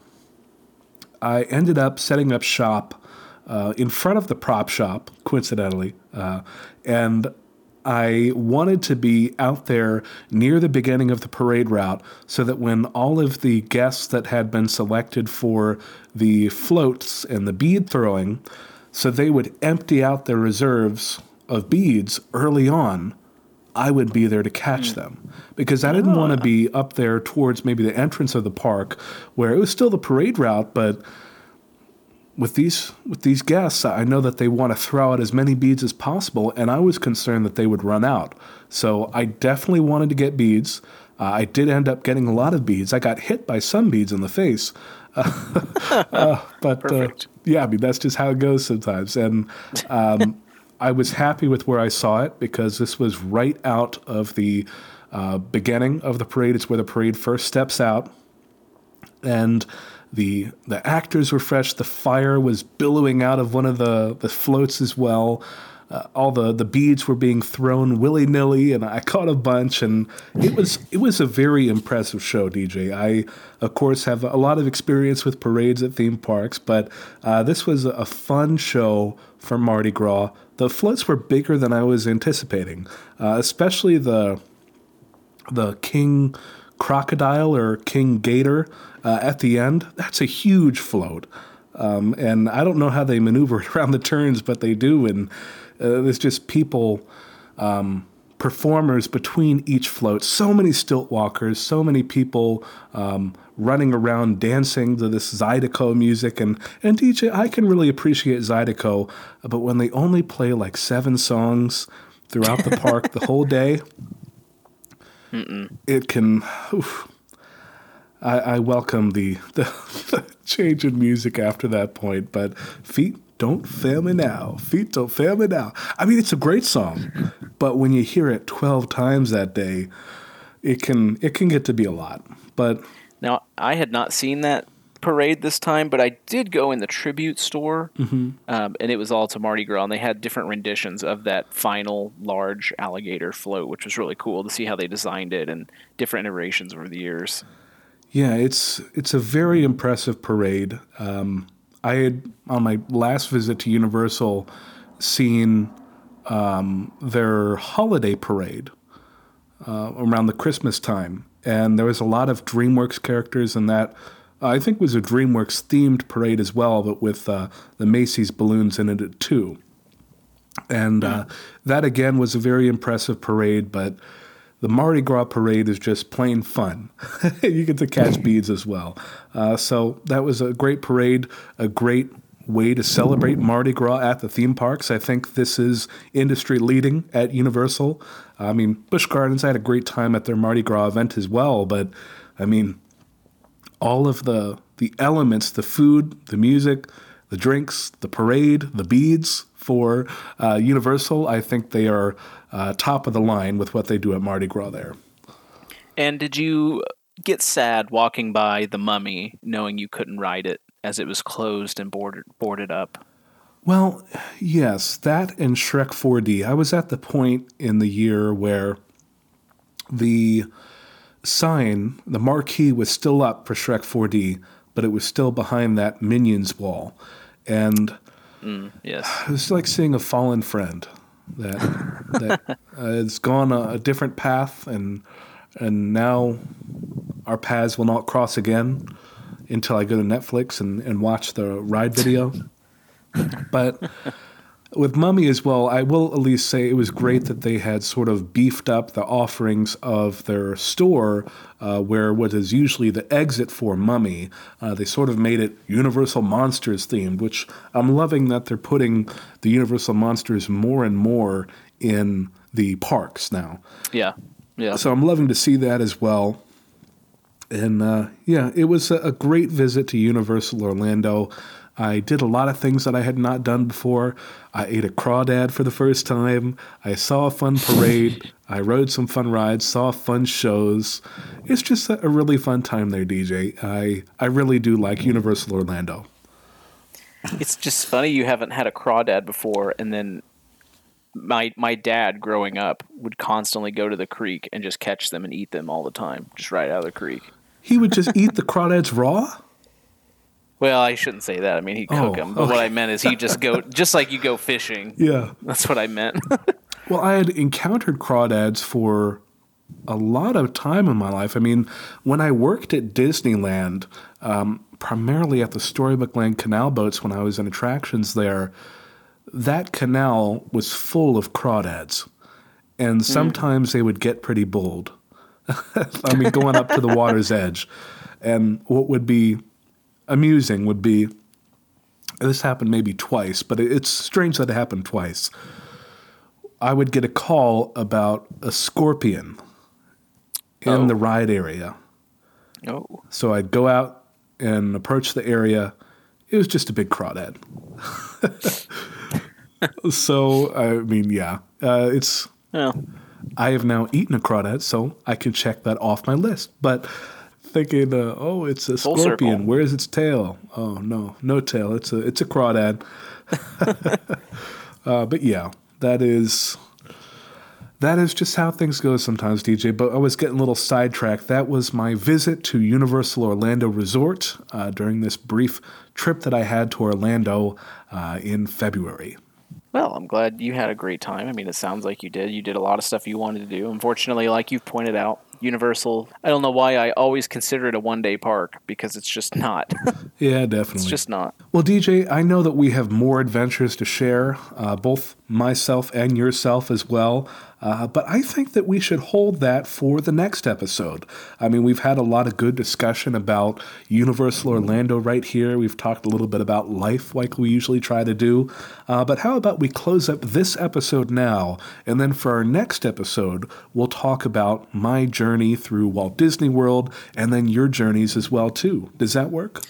I ended up setting up shop uh, in front of the prop shop, coincidentally, uh, and I wanted to be out there near the beginning of the parade route so that when all of the guests that had been selected for the floats and the bead throwing, so they would empty out their reserves of beads early on, I would be there to catch mm. them because I didn't oh. want to be up there towards maybe the entrance of the park where it was still the parade route, but with these with these guests, I know that they want to throw out as many beads as possible, and I was concerned that they would run out. So I definitely wanted to get beads. Uh, I did end up getting a lot of beads. I got hit by some beads in the face, uh, but uh, yeah, I mean that's just how it goes sometimes. And um, I was happy with where I saw it because this was right out of the uh, beginning of the parade. It's where the parade first steps out, and the the actors were fresh. The fire was billowing out of one of the, the floats as well. Uh, all the, the beads were being thrown willy nilly, and I caught a bunch. And it was it was a very impressive show, DJ. I of course have a lot of experience with parades at theme parks, but uh, this was a fun show for Mardi Gras. The floats were bigger than I was anticipating, uh, especially the the King Crocodile or King Gator uh, at the end, that's a huge float. Um, and I don't know how they maneuver it around the turns, but they do. And uh, there's just people, um, performers between each float. So many stilt walkers, so many people um, running around dancing to this Zydeco music. And, and DJ, I can really appreciate Zydeco, but when they only play like seven songs throughout the park the whole day, Mm-mm. it can. Oof, I, I welcome the, the, the change in music after that point, but feet don't fail me now. Feet don't fail me now. I mean, it's a great song, but when you hear it 12 times that day, it can it can get to be a lot. But now I had not seen that parade this time, but I did go in the tribute store, mm-hmm. um, and it was all to Mardi Gras, and they had different renditions of that final large alligator float, which was really cool to see how they designed it and different iterations over the years. Yeah, it's it's a very impressive parade. Um, I had on my last visit to Universal seen um, their holiday parade uh, around the Christmas time, and there was a lot of DreamWorks characters in that. I think it was a DreamWorks themed parade as well, but with uh, the Macy's balloons in it too. And uh, that again was a very impressive parade, but the Mardi Gras parade is just plain fun. you get to catch beads as well. Uh, so that was a great parade, a great way to celebrate Mardi Gras at the theme parks. I think this is industry leading at Universal. I mean, Busch Gardens, I had a great time at their Mardi Gras event as well, but I mean, all of the the elements, the food, the music, the drinks, the parade, the beads for uh, Universal. I think they are uh, top of the line with what they do at Mardi Gras there. And did you get sad walking by the Mummy, knowing you couldn't ride it as it was closed and boarded boarded up? Well, yes, that and Shrek 4D. I was at the point in the year where the sign, the marquee was still up for Shrek 4D, but it was still behind that Minions wall. And mm, yes. it was like seeing a fallen friend that that uh, has gone a, a different path and and now our paths will not cross again until I go to Netflix and, and watch the ride video. but with Mummy as well, I will at least say it was great that they had sort of beefed up the offerings of their store, uh, where what is usually the exit for Mummy, uh, they sort of made it Universal Monsters themed, which I'm loving that they're putting the Universal Monsters more and more in the parks now. Yeah. Yeah. So I'm loving to see that as well. And uh, yeah, it was a, a great visit to Universal Orlando. I did a lot of things that I had not done before. I ate a crawdad for the first time. I saw a fun parade. I rode some fun rides, saw fun shows. It's just a, really fun time there, DJ. I, I really do like Universal Orlando. It's just funny you haven't had a crawdad before, and then my my dad growing up would constantly go to the creek and just catch them and eat them all the time, just right out of the creek. He would just eat the crawdads raw? Well, I shouldn't say that. I mean, he'd cook Oh, them. But what I meant is he just go, just like you go fishing. Yeah. That's what I meant. Well, I had encountered crawdads for a lot of time in my life. I mean, when I worked at Disneyland, um, primarily at the Storybook Land canal boats when I was in attractions there, that canal was full of crawdads. And sometimes they would get pretty bold. I mean, going up to the water's edge. And what would be amusing would be this happened maybe twice, but it's strange that it happened twice. I would get a call about a scorpion in Oh. the ride area. oh, So I'd go out and approach the area. It was just a big crawdad. so I mean, yeah, uh, it's. well, I have now eaten a crawdad, so I can check that off my list. But thinking, uh, oh, it's a Full scorpion. circle. Where's its tail? Oh no, no tail. It's a it's a crawdad. uh, but yeah, that is that is just how things go sometimes, DJ. But I was getting a little sidetracked. That was my visit to Universal Orlando Resort uh, during this brief trip that I had to Orlando uh, in February. well, I'm glad you had a great time. I mean, it sounds like you did. You did a lot of stuff you wanted to do. Unfortunately, like you've pointed out, Universal. I don't know why I always consider it a one day park because it's just not. Yeah, definitely. it's just not. Well, DJ, I know that we have more adventures to share, uh, both myself and yourself as well. Uh, but I think that we should hold that for the next episode. I mean, we've had a lot of good discussion about Universal Orlando right here. We've talked a little bit about life, like we usually try to do. Uh, but how about we close up this episode now, and then for our next episode, we'll talk about my journey through Walt Disney World, and then your journeys as well too. Does that work?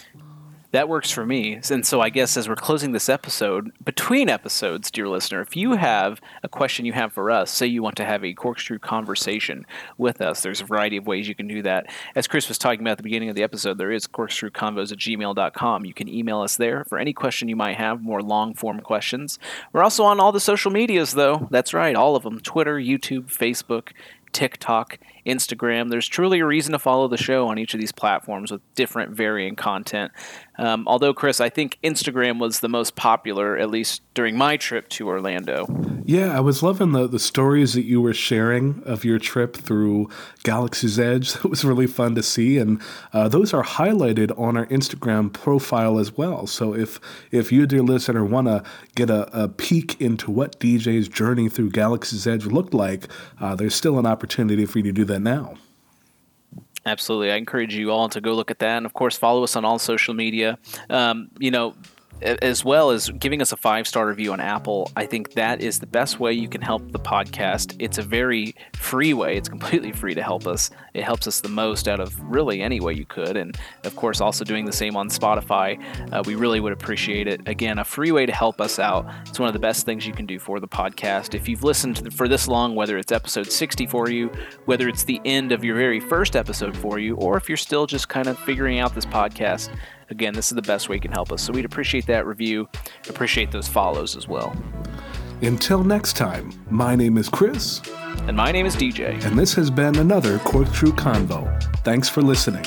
That works for me. And so I guess as we're closing this episode, between episodes, dear listener, if you have a question you have for us, say you want to have a corkscrew conversation with us, there's a variety of ways you can do that. As Chris was talking about at the beginning of the episode, there is corkscrewconvos at gmail.com. You can email us there for any question you might have, more long form questions. We're also on all the social medias, though. That's right, all of them Twitter, YouTube, Facebook, TikTok, Instagram. There's truly a reason to follow the show on each of these platforms with different varying content. Um, although, Chris, I think Instagram was the most popular, at least during my trip to Orlando. Yeah, I was loving the, the stories that you were sharing of your trip through Galaxy's Edge. It was really fun to see, and uh, those are highlighted on our Instagram profile as well. So if if you, dear listener, want to get a, a peek into what DJ's journey through Galaxy's Edge looked like, uh, there's still an opportunity for you to do that now. Absolutely. I encourage you all to go look at that. And of course, follow us on all social media. Um, you know, as well as giving us a five star review on Apple. I think that is the best way you can help the podcast. It's a very free way. It's completely free to help us. It helps us the most out of really any way you could. And of course, also doing the same on Spotify. Uh, we really would appreciate it. Again, a free way to help us out. It's one of the best things you can do for the podcast. If you've listened for this long, whether it's episode 60 for you, whether it's the end of your very first episode for you, or if you're still just kind of figuring out this podcast, again, this is the best way you can help us. So we'd appreciate that review, appreciate those follows as well. Until next time, my name is Chris. And my name is DJ. And this has been another Corkscrew Convo. Thanks for listening.